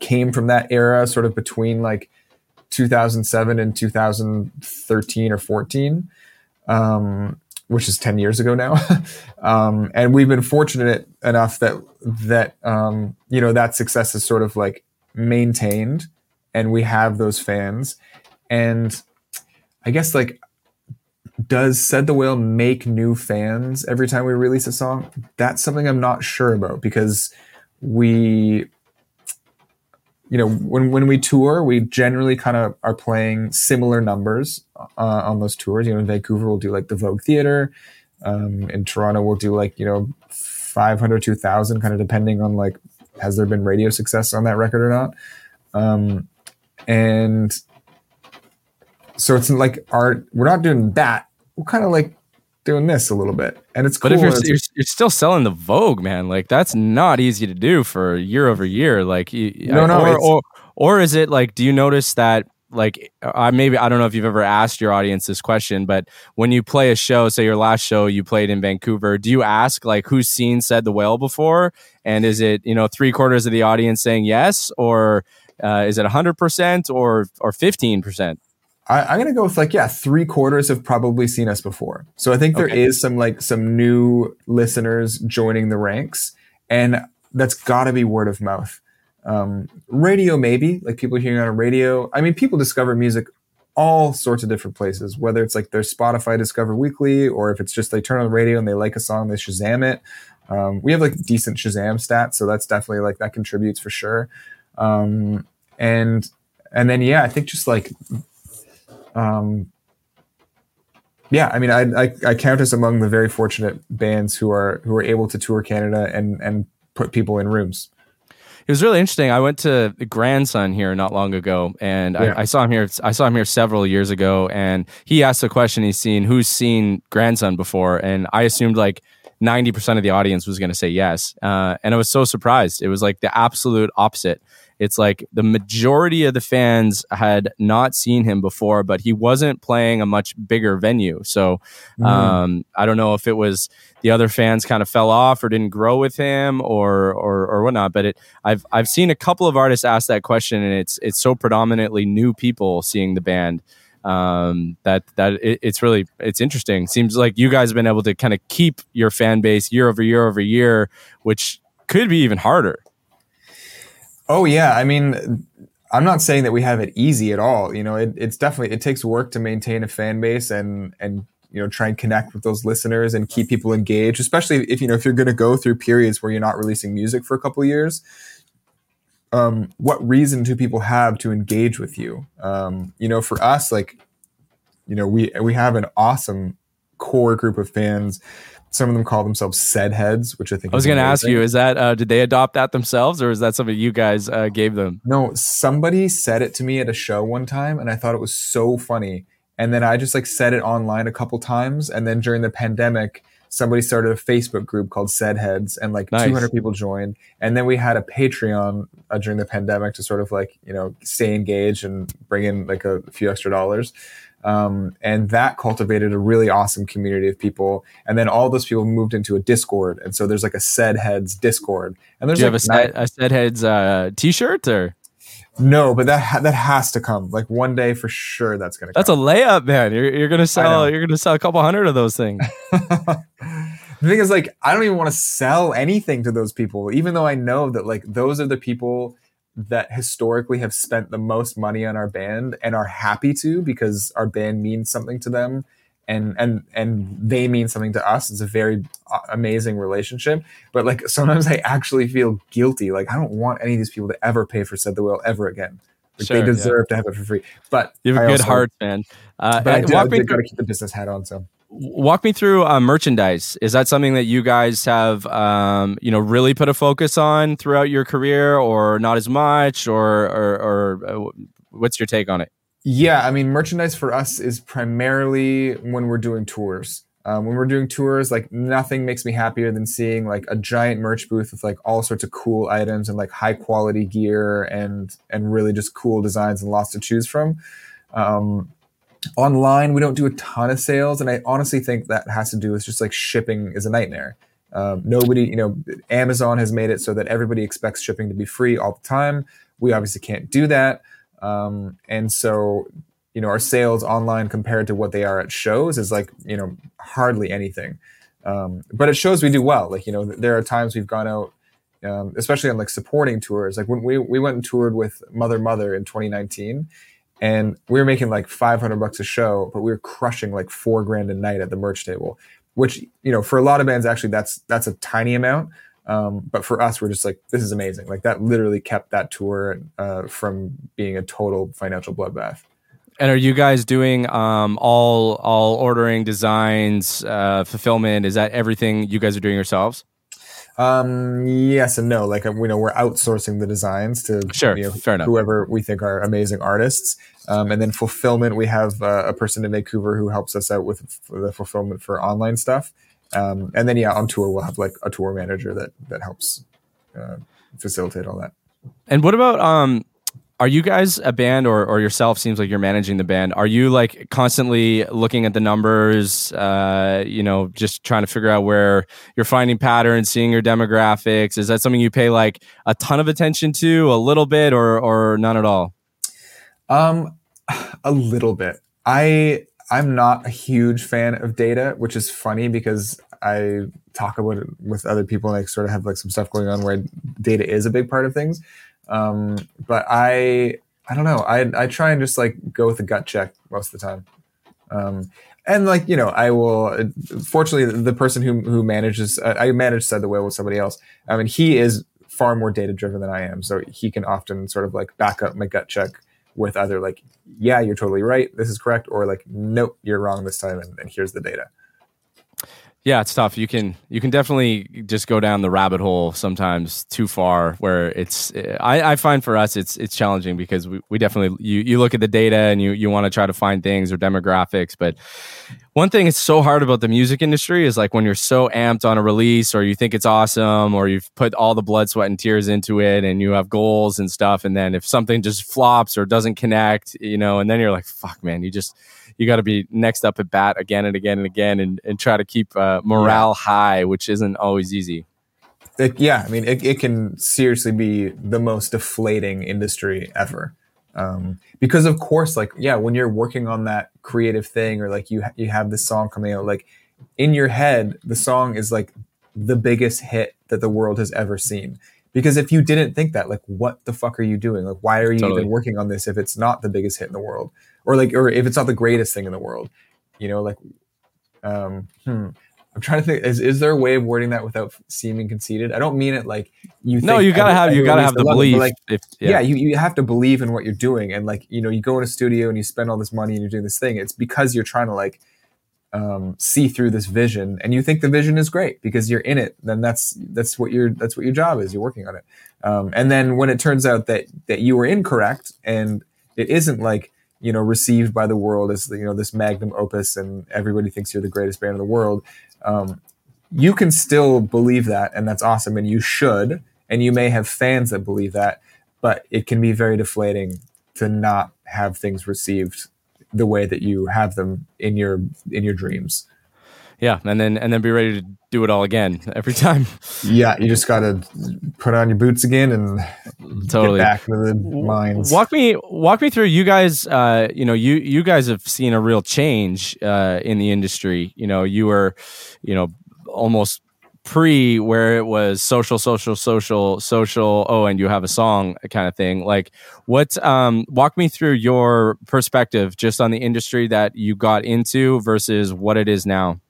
came from that era, sort of between like 2007 and 2013 or 14, um, which is 10 years ago now. (laughs) um, and we've been fortunate enough that, that, um, you know, that success is sort of like maintained and we have those fans. And I guess like does said the whale make new fans every time we release a song? That's something I'm not sure about because we you know when when we tour we generally kind of are playing similar numbers uh, on those tours you know in vancouver we'll do like the vogue theater um, in toronto we'll do like you know 500 2000 kind of depending on like has there been radio success on that record or not um, and so it's like art. We're not doing that. We're kind of like doing this a little bit, and it's cool. But if you're, you're, you're, still selling the Vogue, man, like that's not easy to do for year over year. Like, you, no, no, or, or, or is it like? Do you notice that? Like, I maybe I don't know if you've ever asked your audience this question, but when you play a show, say your last show you played in Vancouver, do you ask like who's seen said the whale before, and is it you know three quarters of the audience saying yes, or uh, is it 100% or or 15%? I, am gonna go with like yeah, three quarters have probably seen us before. So I think there okay. is some like some new listeners joining the ranks, and that's got to be word of mouth. Um, radio maybe like people hearing on a radio. I mean, people discover music all sorts of different places, whether it's like their Spotify Discover Weekly or if it's just they turn on the radio and they like a song, they Shazam it. Um, we have like decent Shazam stats, so that's definitely like that contributes for sure. Um, and and then yeah, I think just like um, yeah, I mean, I, I, I count us among the very fortunate bands who are who are able to tour Canada and and put people in rooms. It was really interesting. I went to Grandson here not long ago, and yeah. I, I, saw him here. I saw him here several years ago, and he asked a question. He's seen who's seen Grandson before, and I assumed like ninety percent of the audience was going to say yes, uh, and I was so surprised. It was like the absolute opposite. It's like the majority of the fans had not seen him before, but he wasn't playing a much bigger venue. So mm. um, I don't know if it was the other fans kind of fell off or didn't grow with him or or, or whatnot. But it, I've I've seen a couple of artists ask that question, and it's it's so predominantly new people seeing the band um, that that it, it's really it's interesting. Seems like you guys have been able to kind of keep your fan base year over year over year, which could be even harder. Oh yeah, I mean, I'm not saying that we have it easy at all. You know, it, it's definitely it takes work to maintain a fan base and and you know try and connect with those listeners and keep people engaged, especially if you know if you're going to go through periods where you're not releasing music for a couple years. Um, what reason do people have to engage with you? Um, you know, for us, like, you know, we we have an awesome core group of fans some of them call themselves said heads, which I think I was going to ask you: Is that uh, did they adopt that themselves, or is that something you guys uh, gave them? No, somebody said it to me at a show one time, and I thought it was so funny. And then I just like said it online a couple times, and then during the pandemic, somebody started a Facebook group called Said Heads, and like nice. 200 people joined. And then we had a Patreon uh, during the pandemic to sort of like you know stay engaged and bring in like a few extra dollars. Um, and that cultivated a really awesome community of people. And then all those people moved into a Discord, and so there's like a Said Heads Discord. And there's Do you like have a, set, a Said Heads uh, T-shirt or? No, but that ha- that has to come. Like one day for sure, that's gonna. That's come. a layup, man. You're you're gonna sell. You're gonna sell a couple hundred of those things. (laughs) the thing is, like, I don't even want to sell anything to those people, even though I know that like those are the people that historically have spent the most money on our band and are happy to because our band means something to them and and and they mean something to us. It's a very uh, amazing relationship. But like sometimes i actually feel guilty. Like i don't want any of these people to ever pay for said the whale ever again. Like sure, they deserve yeah. to have it for free. But you have a I good also, heart man. Uh, but i, do, I, I gotta keep the business hat on so. Walk me through uh, merchandise. Is that something that you guys have um, you know really put a focus on throughout your career or not as much or or, or uh, what's your take on it yeah i mean merchandise for us is primarily when we're doing tours. Um, when we're doing tours like nothing makes me happier than seeing like a giant merch booth with like all sorts of cool items and like high quality gear and and really just cool designs and lots to choose from. Um, online we don't do a ton of sales and i honestly think that has to do with just like shipping is a nightmare. Um, nobody you know amazon has made it so that everybody expects shipping to be free all the time. We obviously can't do that um, and so you know our sales online compared to what they are at shows is like you know hardly anything. Um, but at shows we do well. Like you know there are times we've gone out um, especially on like supporting tours. Like when we, we went and toured with mother mother in 2019 and we were making like 500 bucks a show but we were crushing like four grand a night at the merch table which you know for a lot of bands actually that's that's a tiny amount um, but for us we're just like this is amazing like that literally kept that tour uh, from being a total financial bloodbath and are you guys doing um, all all ordering designs uh, fulfillment is that everything you guys are doing yourselves um, yes and no. Like, you know, we're outsourcing the designs to sure, you know, fair enough. whoever we think are amazing artists. Um, and then fulfillment, we have uh, a person in Vancouver who helps us out with the fulfillment for online stuff. Um, and then yeah, on tour we'll have like a tour manager that that helps uh, facilitate all that. And what about um are you guys a band or, or yourself seems like you're managing the band. Are you like constantly looking at the numbers uh, you know just trying to figure out where you're finding patterns seeing your demographics? Is that something you pay like a ton of attention to a little bit or or none at all? Um (sighs) a little bit. I i'm not a huge fan of data which is funny because i talk about it with other people and i sort of have like some stuff going on where data is a big part of things um, but I I don't know. I I try and just like go with a gut check most of the time. Um, and like you know, I will. Fortunately, the person who who manages, I manage said the whale with somebody else. I mean, he is far more data driven than I am, so he can often sort of like back up my gut check with either like, yeah, you're totally right, this is correct, or like, nope, you're wrong this time, and, and here's the data. Yeah, it's tough. You can you can definitely just go down the rabbit hole sometimes too far. Where it's I, I find for us it's it's challenging because we, we definitely you you look at the data and you you want to try to find things or demographics, but one thing that's so hard about the music industry is like when you're so amped on a release or you think it's awesome or you've put all the blood, sweat, and tears into it and you have goals and stuff, and then if something just flops or doesn't connect, you know, and then you're like, fuck, man, you just you got to be next up at bat again and again and again and, and try to keep uh, morale yeah. high, which isn't always easy. It, yeah, I mean, it, it can seriously be the most deflating industry ever. Um, because of course, like, yeah, when you're working on that creative thing or like you, ha- you have this song coming out, like in your head, the song is like the biggest hit that the world has ever seen. Because if you didn't think that, like, what the fuck are you doing? Like, why are you totally. even working on this if it's not the biggest hit in the world? or like or if it's not the greatest thing in the world you know like um hmm. I'm trying to think is, is there a way of wording that without seeming conceited i don't mean it like you no you gotta have you gotta have the belief like if, yeah. yeah. you, you have to believe in what you're doing and like you know you go in a studio and you spend all this money and you're doing this thing it's because you're trying to like um, see through this vision and you think the vision is great because you're in it then that's that's what your that's what your job is you're working on it um, and then when it turns out that that you were incorrect and it isn't like you know received by the world as you know this magnum opus and everybody thinks you're the greatest band in the world um, you can still believe that and that's awesome and you should and you may have fans that believe that but it can be very deflating to not have things received the way that you have them in your in your dreams yeah and then and then be ready to do it all again (laughs) every time. Yeah you just gotta put on your boots again and totally. get back to the mines. Walk me walk me through you guys uh you know you you guys have seen a real change uh in the industry. You know you were you know almost pre where it was social social social social oh and you have a song kind of thing. Like what um walk me through your perspective just on the industry that you got into versus what it is now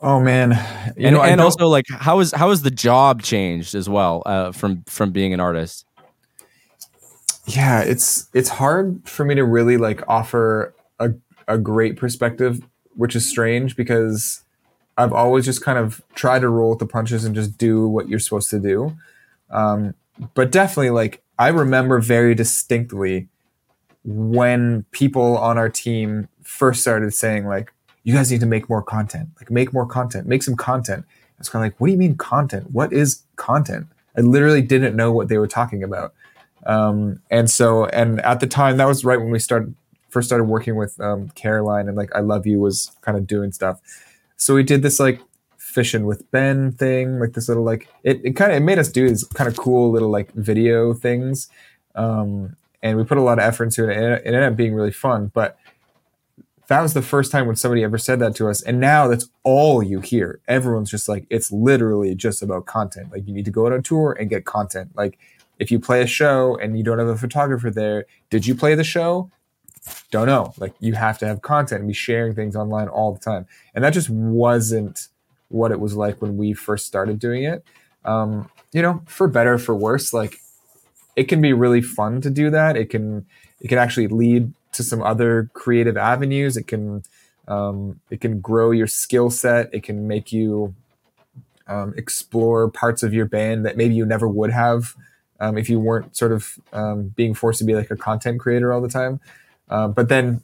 Oh man, you and, know, and also like how is how is the job changed as well uh, from from being an artist? Yeah, it's it's hard for me to really like offer a a great perspective, which is strange because I've always just kind of tried to roll with the punches and just do what you're supposed to do. Um, but definitely, like I remember very distinctly when people on our team first started saying like you guys need to make more content. Like make more content, make some content. It's kind of like, what do you mean content? What is content? I literally didn't know what they were talking about. Um, and so, and at the time, that was right when we started first started working with um, Caroline, and like I Love You was kind of doing stuff. So we did this like fishing with Ben thing, like this little like it, it kind of it made us do these kind of cool little like video things, um, and we put a lot of effort into it. And it ended up being really fun, but that was the first time when somebody ever said that to us. And now that's all you hear. Everyone's just like, it's literally just about content. Like you need to go out on tour and get content. Like if you play a show and you don't have a photographer there, did you play the show? Don't know. Like you have to have content and be sharing things online all the time. And that just wasn't what it was like when we first started doing it. Um, you know, for better, for worse, like it can be really fun to do that. It can, it can actually lead to some other creative avenues. It can um, it can grow your skill set. It can make you um, explore parts of your band that maybe you never would have um, if you weren't sort of um, being forced to be like a content creator all the time. Uh, but then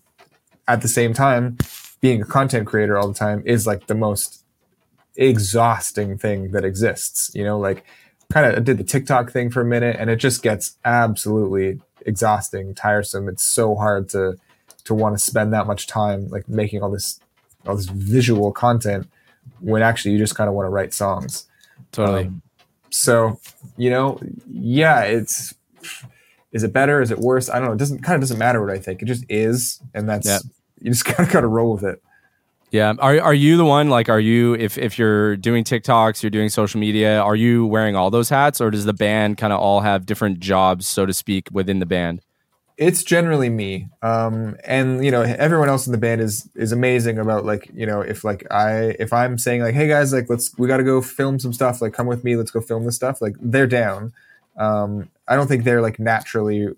at the same time, being a content creator all the time is like the most exhausting thing that exists. You know, like kind of did the TikTok thing for a minute and it just gets absolutely exhausting, tiresome. It's so hard to to want to spend that much time like making all this all this visual content when actually you just kind of want to write songs. Totally. Um, so, you know, yeah, it's is it better? Is it worse? I don't know. It doesn't kind of doesn't matter what I think. It just is, and that's yeah. you just (laughs) kind of got to roll with it. Yeah. Are are you the one like are you if if you're doing TikToks, you're doing social media, are you wearing all those hats or does the band kind of all have different jobs so to speak within the band? it's generally me um and you know everyone else in the band is is amazing about like you know if like i if i'm saying like hey guys like let's we got to go film some stuff like come with me let's go film this stuff like they're down um i don't think they're like naturally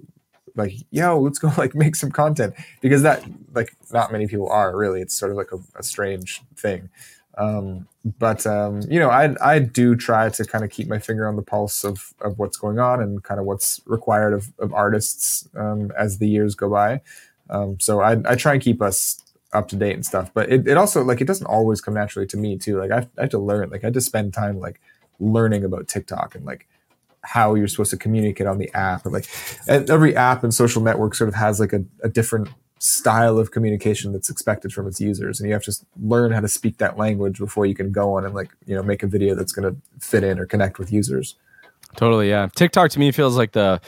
like yo let's go (laughs) like make some content because that like not many people are really it's sort of like a, a strange thing um, but um, you know, I I do try to kind of keep my finger on the pulse of of what's going on and kind of what's required of, of artists um, as the years go by. Um, so I I try and keep us up to date and stuff. But it, it also like it doesn't always come naturally to me too. Like I, I have to learn. Like I to spend time like learning about TikTok and like how you're supposed to communicate on the app and like every app and social network sort of has like a, a different style of communication that's expected from its users and you have to learn how to speak that language before you can go on and like you know make a video that's going to fit in or connect with users. Totally yeah. Tiktok to me feels like the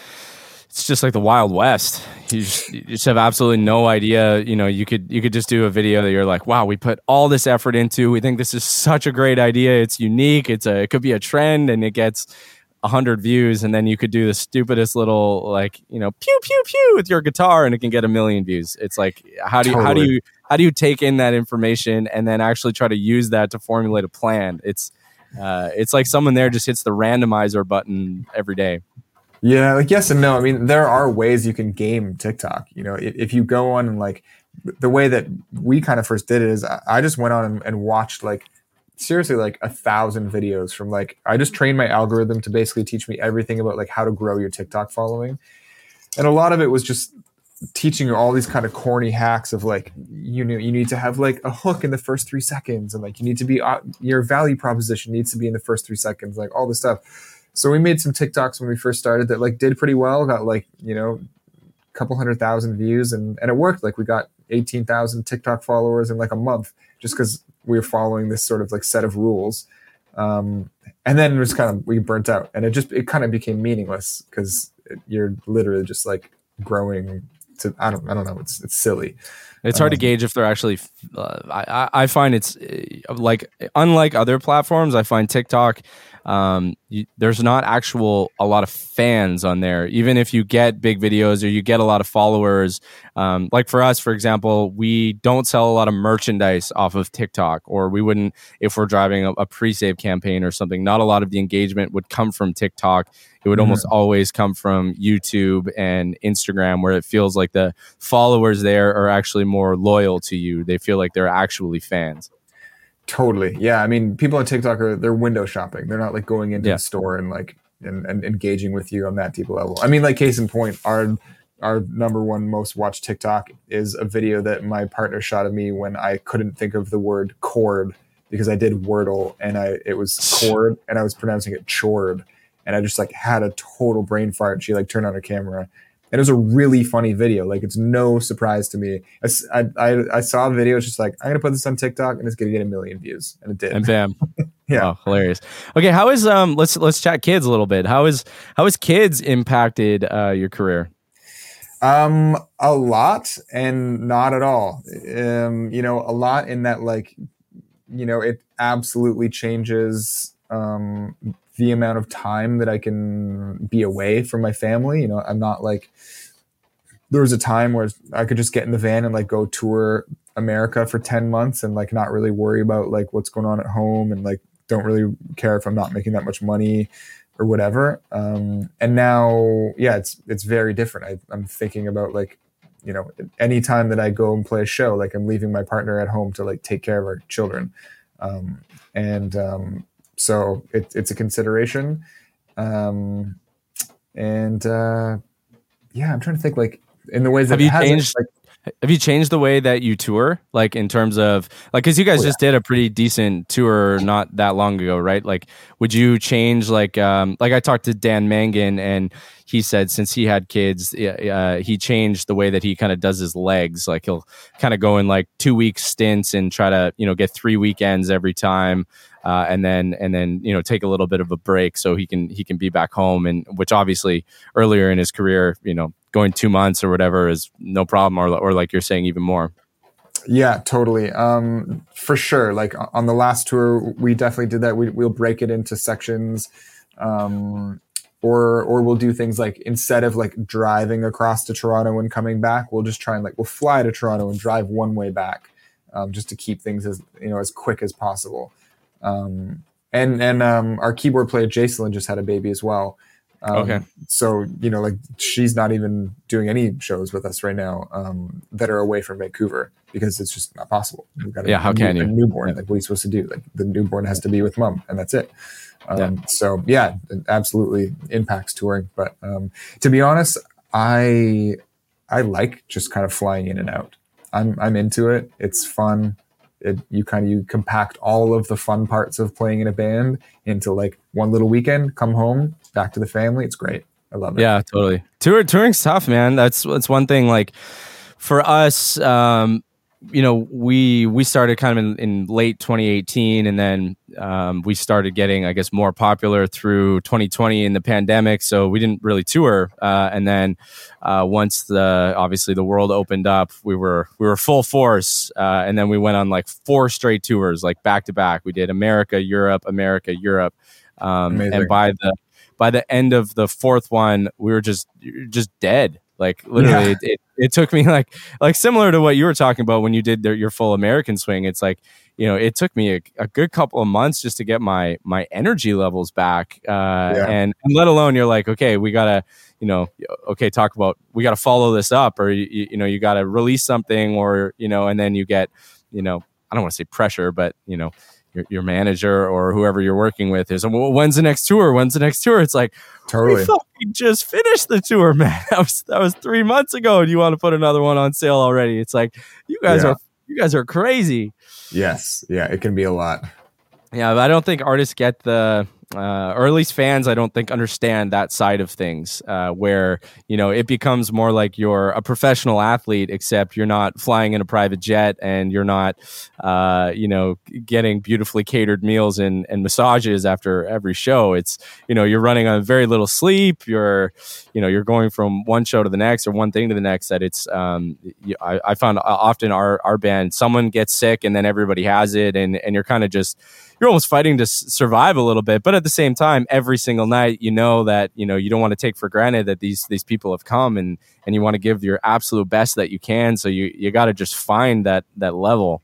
it's just like the wild west. You just, you just have absolutely no idea you know you could you could just do a video that you're like wow we put all this effort into. We think this is such a great idea. It's unique. It's a it could be a trend and it gets 100 views and then you could do the stupidest little like you know pew pew pew with your guitar and it can get a million views. It's like how do you totally. how do you how do you take in that information and then actually try to use that to formulate a plan? It's uh, it's like someone there just hits the randomizer button every day. Yeah like yes and no. I mean there are ways you can game tiktok you know? If, if you go on and like the way that we kind of first did it is i just went on and, and watched like seriously like a thousand videos from like I just trained my algorithm to basically teach me everything about like how to grow your TikTok following. And a lot of it was just teaching you all these kind of corny hacks of like you know you need to have like a hook in the first 3 seconds and like you need to be uh, your value proposition needs to be in the first 3 seconds like all this stuff. So we made some TikToks when we first started that like did pretty well, got like, you know, a couple hundred thousand views and and it worked like we got 18,000 TikTok followers in like a month just cuz we were following this sort of like set of rules. Um, and then it was kind of we burnt out, and it just it kind of became meaningless because you're literally just like growing to I don't I don't know it's it's silly. It's hard um, to gauge if they're actually. Uh, I I find it's uh, like unlike other platforms. I find TikTok um, you, there's not actual a lot of fans on there. Even if you get big videos or you get a lot of followers, um, like for us, for example, we don't sell a lot of merchandise off of TikTok, or we wouldn't if we're driving a, a pre-save campaign or something. Not a lot of the engagement would come from TikTok. It would mm-hmm. almost always come from YouTube and Instagram, where it feels like the followers there are actually more loyal to you. They feel like they're actually fans. Totally. Yeah. I mean, people on TikTok are they're window shopping. They're not like going into yeah. the store and like and, and engaging with you on that deep level. I mean, like case in point, our our number one most watched TikTok is a video that my partner shot of me when I couldn't think of the word chord because I did Wordle and I it was chord and I was pronouncing it chored and I just like had a total brain fart. She like turned on her camera it was a really funny video. Like it's no surprise to me. I, I, I saw a video. It's just like I'm gonna put this on TikTok and it's gonna get a million views, and it did. And bam, (laughs) yeah, hilarious. Okay, how is um? Let's let's chat kids a little bit. How is how has kids impacted uh, your career? Um, a lot and not at all. Um, you know, a lot in that like, you know, it absolutely changes um the amount of time that I can be away from my family. You know, I'm not like there was a time where I could just get in the van and like go tour America for 10 months and like not really worry about like what's going on at home and like don't really care if I'm not making that much money or whatever. Um, and now, yeah, it's it's very different. I, I'm thinking about like, you know, anytime that I go and play a show, like I'm leaving my partner at home to like take care of our children. Um, and um, so it, it's a consideration. Um, and uh, yeah, I'm trying to think like in the ways that have you changed. Like, have you changed the way that you tour, like in terms of like, because you guys oh, just yeah. did a pretty decent tour not that long ago, right? Like, would you change like, um, like I talked to Dan Mangan and he said since he had kids, uh, he changed the way that he kind of does his legs. Like he'll kind of go in like two week stints and try to you know get three weekends every time uh, and then and then you know take a little bit of a break so he can he can be back home and which obviously earlier in his career you know going two months or whatever is no problem or or like you're saying even more. Yeah, totally. Um, for sure. Like on the last tour, we definitely did that. We, we'll break it into sections. Um, or or we'll do things like instead of like driving across to Toronto and coming back, we'll just try and like we'll fly to Toronto and drive one way back, um, just to keep things as you know as quick as possible. Um, and and um, our keyboard player Jason just had a baby as well. Um, Okay. So you know, like she's not even doing any shows with us right now um, that are away from Vancouver because it's just not possible. We've got a, Yeah, how can new- a you? newborn? Yeah. Like, what are you supposed to do? Like, the newborn has to be with mom, and that's it. Um, Yeah. So yeah, it absolutely impacts touring. But um, to be honest, I I like just kind of flying in and out. I'm I'm into it. It's fun. It, you kind of you compact all of the fun parts of playing in a band into like one little weekend. Come home, back to the family. It's great. I love it. Yeah, totally. Tour touring's tough, man. That's that's one thing. Like for us, um, you know, we we started kind of in, in late 2018, and then um, we started getting, I guess, more popular through 2020 in the pandemic. So we didn't really tour, uh, and then uh, once the obviously the world opened up, we were we were full force, uh, and then we went on like four straight tours, like back to back. We did America, Europe, America, Europe, um, and by the by the end of the fourth one, we were just just dead. Like literally, Yeah. it, it, it took me (laughs) like like similar to what you were talking about when you did your full American swing. It's like you know, it took me a, a good couple of months just to get my my energy levels back, uh, and, and let alone you're like, okay, we gotta you know, okay, talk about we gotta follow this up, or you, you know, you gotta release something, or you know, and then you get you know, I don't want to say pressure, but you know. Your, your manager or whoever you're working with is well, when's the next tour? When's the next tour? It's like totally. we fucking just finished the tour, (laughs) man. That was that was three months ago, and you want to put another one on sale already? It's like you guys Yeah. are you guys are crazy. Yes. Yeah. It can be a lot. Yeah, but I don't think artists get the, uh, or at least fans, I don't think understand that side of things, uh, where you know it becomes more like you're a professional athlete, except you're not flying in a private jet and you're not, uh, you know, getting beautifully catered meals and, and massages after every show. It's you know you're running on very little sleep. You're, you know, you're going from one show to the next or one thing to the next. That it's, um, I, I found often our our band, someone gets sick and then everybody has it, and and you're kind of just you're almost fighting to s- survive a little bit but at the same time every single night you know that you know you don't want to take for granted that these these people have come and and you want to give your absolute best that you can so you you got to just find that that level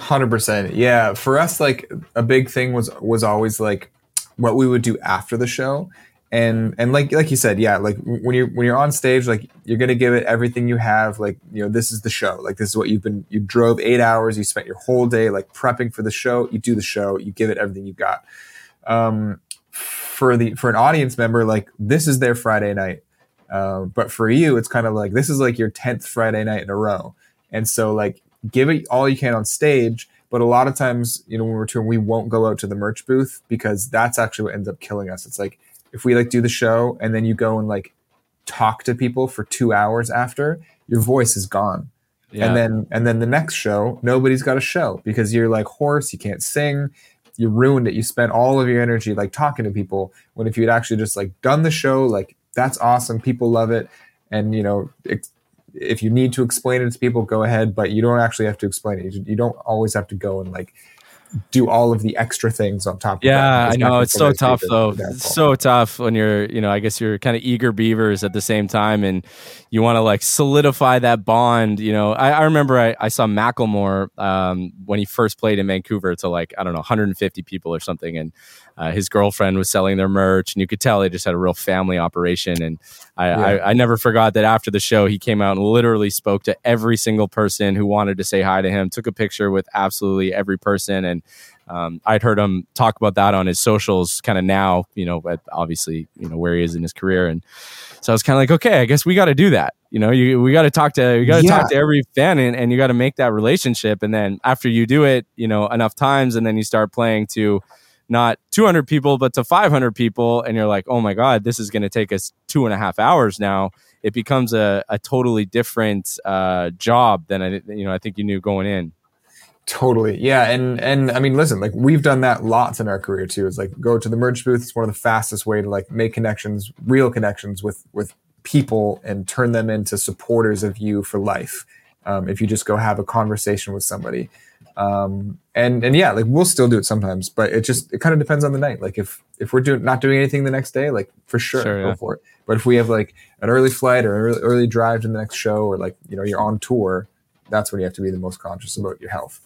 Hundred percent. Yeah. For us, like a big thing was was always like what we would do after the show. And and like like you said, yeah, like when you're when you're on stage, like you're gonna give it everything you have. Like, you know, this is the show. Like this is what you've been you drove eight hours, you spent your whole day like prepping for the show, you do the show, you give it everything you got. Um for the for an audience member, like this is their Friday night. Uh, but for you, it's kind of like this is like your tenth Friday night in a row, and so like give it all you can on stage. But a lot of times, you know, when we're touring, we won't go out to the merch booth because that's actually what ends up killing us. It's like if we like do the show and then you go and like talk to people for two hours after, your voice is gone. Yeah. And then and then the next show, nobody's got a show because you're like hoarse, you can't sing, you ruined it. You spent all of your energy like talking to people when if you'd actually just like done the show, like that's awesome, people love it, and you know ex- if you need to explain it to people, go ahead, but you don't actually have to explain it. You, you don't always have to go and like do all of the extra things on top. of that, Yeah, I know it's so tough though. It's so tough when you're, you know, I guess you're kind of eager beavers at the same time, and you want to like solidify that bond. You know, I, I remember I, I saw Macklemore um, when he first played in Vancouver to like I don't know 150 people or something, and uh, his girlfriend was selling their merch, and you could tell they just had a real family operation. And I, Yeah. I, I never forgot that after the show, he came out and literally spoke to every single person who wanted to say hi to him, took a picture with absolutely every person, and um, I'd heard him talk about that on his socials kind of now, you know, but obviously, you know, where he is in his career. And so I was kind of like, okay, I guess we got to do that. You know, you, we got to talk to, you got to Yeah. talk to every fan and, and you got to make that relationship. And then after you do it, you know, enough times and then you start playing to not 200 people, but to 500 people. And you're like, oh my God, this is going to take us two and a half hours now. It becomes a, a totally different uh, job than I, you know, I think you knew going in. Totally. Yeah. And and I mean, listen, like we've done that lots in our career too. It's like go to the merch booth. It's one of the fastest way to like make connections, real connections with with people and turn them into supporters of you for life. Um, if you just go have a conversation with somebody. Um, and and yeah, like we'll still do it sometimes, but it just it kind of depends on the night. Like if if we're doing not doing anything the next day, like for sure, Sure, go yeah. for it. But if we have like an early flight or an early, early drive to the next show, or like you know you're on tour, that's when you have to be the most conscious about your health.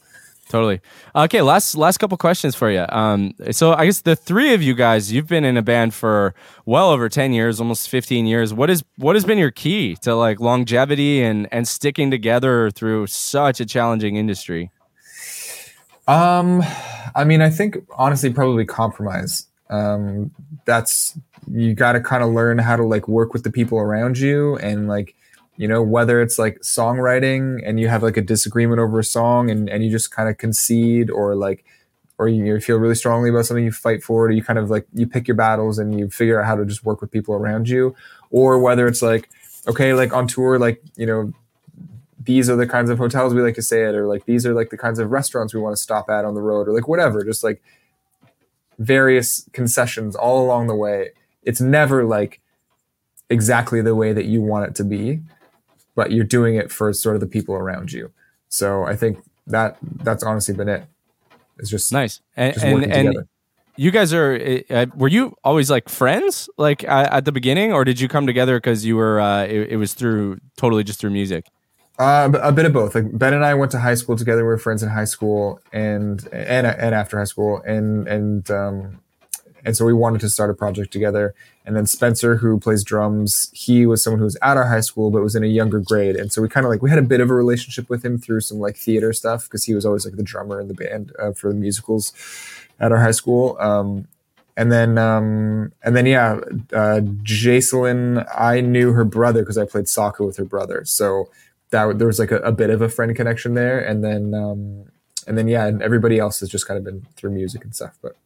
Totally. Okay, last last couple questions for you. Um, so I guess the three of you guys, you've been in a band for well over ten years, almost fifteen years. What is what has been your key to like longevity and and sticking together through such a challenging industry? Um, I mean, I think honestly, probably compromise. Um, that's you got to kind of learn how to like work with the people around you, and like you know whether it's like songwriting and you have like a disagreement over a song, and and you just kind of concede, or like, or you feel really strongly about something, you fight for it, or you kind of like you pick your battles and you figure out how to just work with people around you, or whether it's like okay, like on tour, like you know these are the kinds of hotels we like to stay at, or like these are like the kinds of restaurants we want to stop at on the road, or like whatever, just like various concessions all along the way. It's never like exactly the way that you want it to be, but you're doing it for sort of the people around you. So I think that that's honestly been it. It's just Nice. And just and, and you guys are uh, were you always like friends like uh, at the beginning, or did you come together because you were uh, it, it was through totally just through music? Uh, a bit of both. Like Ben and I went to high school together. We were friends in high school and and and after high school, and and um, and so we wanted to start a project together. And then Spencer, who plays drums, he was someone who was at our high school but was in a younger grade, and so we kind of like we had a bit of a relationship with him through some like theater stuff because he was always like the drummer in the band uh, for the musicals at our high school. Um, and then um, and then yeah, uh, Jaycelyn, I knew her brother because I played soccer with her brother, so that there was like a, a bit of a friend connection there, and then um, and then yeah, and everybody else has just kind of been through music and stuff. But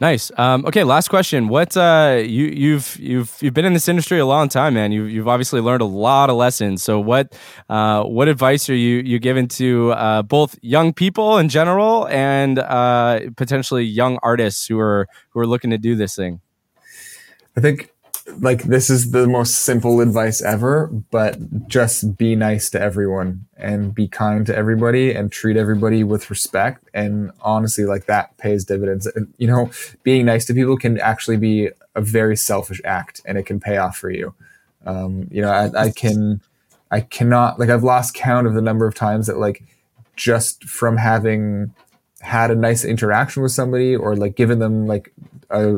Nice. Um, okay, last question. What uh, you you've you've you've been in this industry a long time, man. You you've obviously learned a lot of lessons. So what uh, what advice are you you giving to uh, both young people in general and uh, potentially young artists who are who are looking to do this thing? I think like this is the most simple advice ever, but just be nice to everyone and be kind to everybody and treat everybody with respect. And honestly, like that pays dividends. And, you know, being nice to people can actually be a very selfish act and it can pay off for you. Um, you know, I, I can, I cannot, like, I've lost count of the number of times that, like, just from having had a nice interaction with somebody or like given them like a,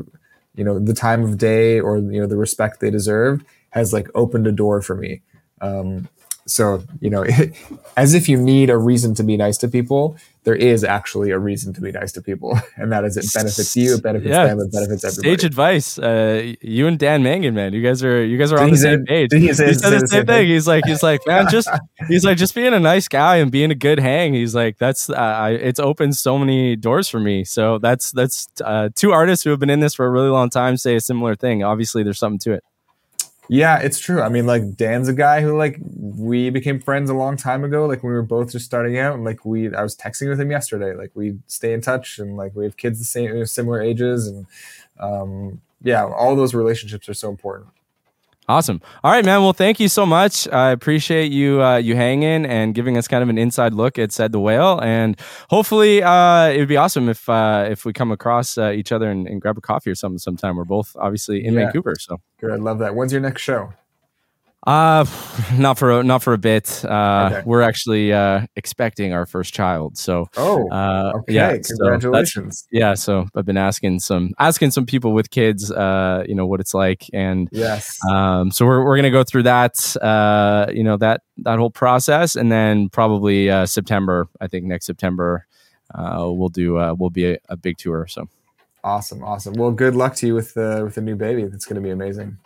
you know the time of day or you know the respect they deserved has like opened a door for me. Um, so you know (laughs) as if you need a reason to be nice to people there is actually a reason to be nice to people (laughs) and that is it benefits you it benefits Yeah. them it benefits everybody Sage advice. Uh, you and Dan Mangan, man. You guys are you guys are on He the same page. he said the same thing? He's like he's like man, just (laughs) he's like just being a nice guy and being a good hang. He's like that's uh, I, it's opened so many doors for me. So that's that's uh, two artists who have been in this for a really long time say a similar thing. Obviously, there's something to it. Yeah, it's true. I mean, like Dan's a guy who like we became friends a long time ago. Like when we were both just starting out, and like we, I was texting with him yesterday. Like we stay in touch, and like we have kids the same, similar ages, and um, yeah, all those relationships are so important. Awesome. All right, man. Well, thank you so much. I appreciate you uh, you hanging and giving us kind of an inside look at said the whale. And hopefully, uh, it would be awesome if uh, if we come across uh, each other and, and grab a coffee or something sometime. We're both obviously in Yeah. Vancouver, so Good, I love that. When's your next show? Uh, not for a, not for a bit. Uh, Okay. We're actually uh, expecting our first child, so Oh, uh, okay. yeah, so Congratulations. yeah, so I've been asking some asking some people with kids, uh, you know, what it's like, and yes. um, so we're, we're gonna go through that, uh, you know, that that whole process, and then probably uh, September. I think next September uh, we'll do uh, we'll be a, a big tour. So awesome. Awesome. Well, good luck to you with the with the new baby. That's going to be amazing.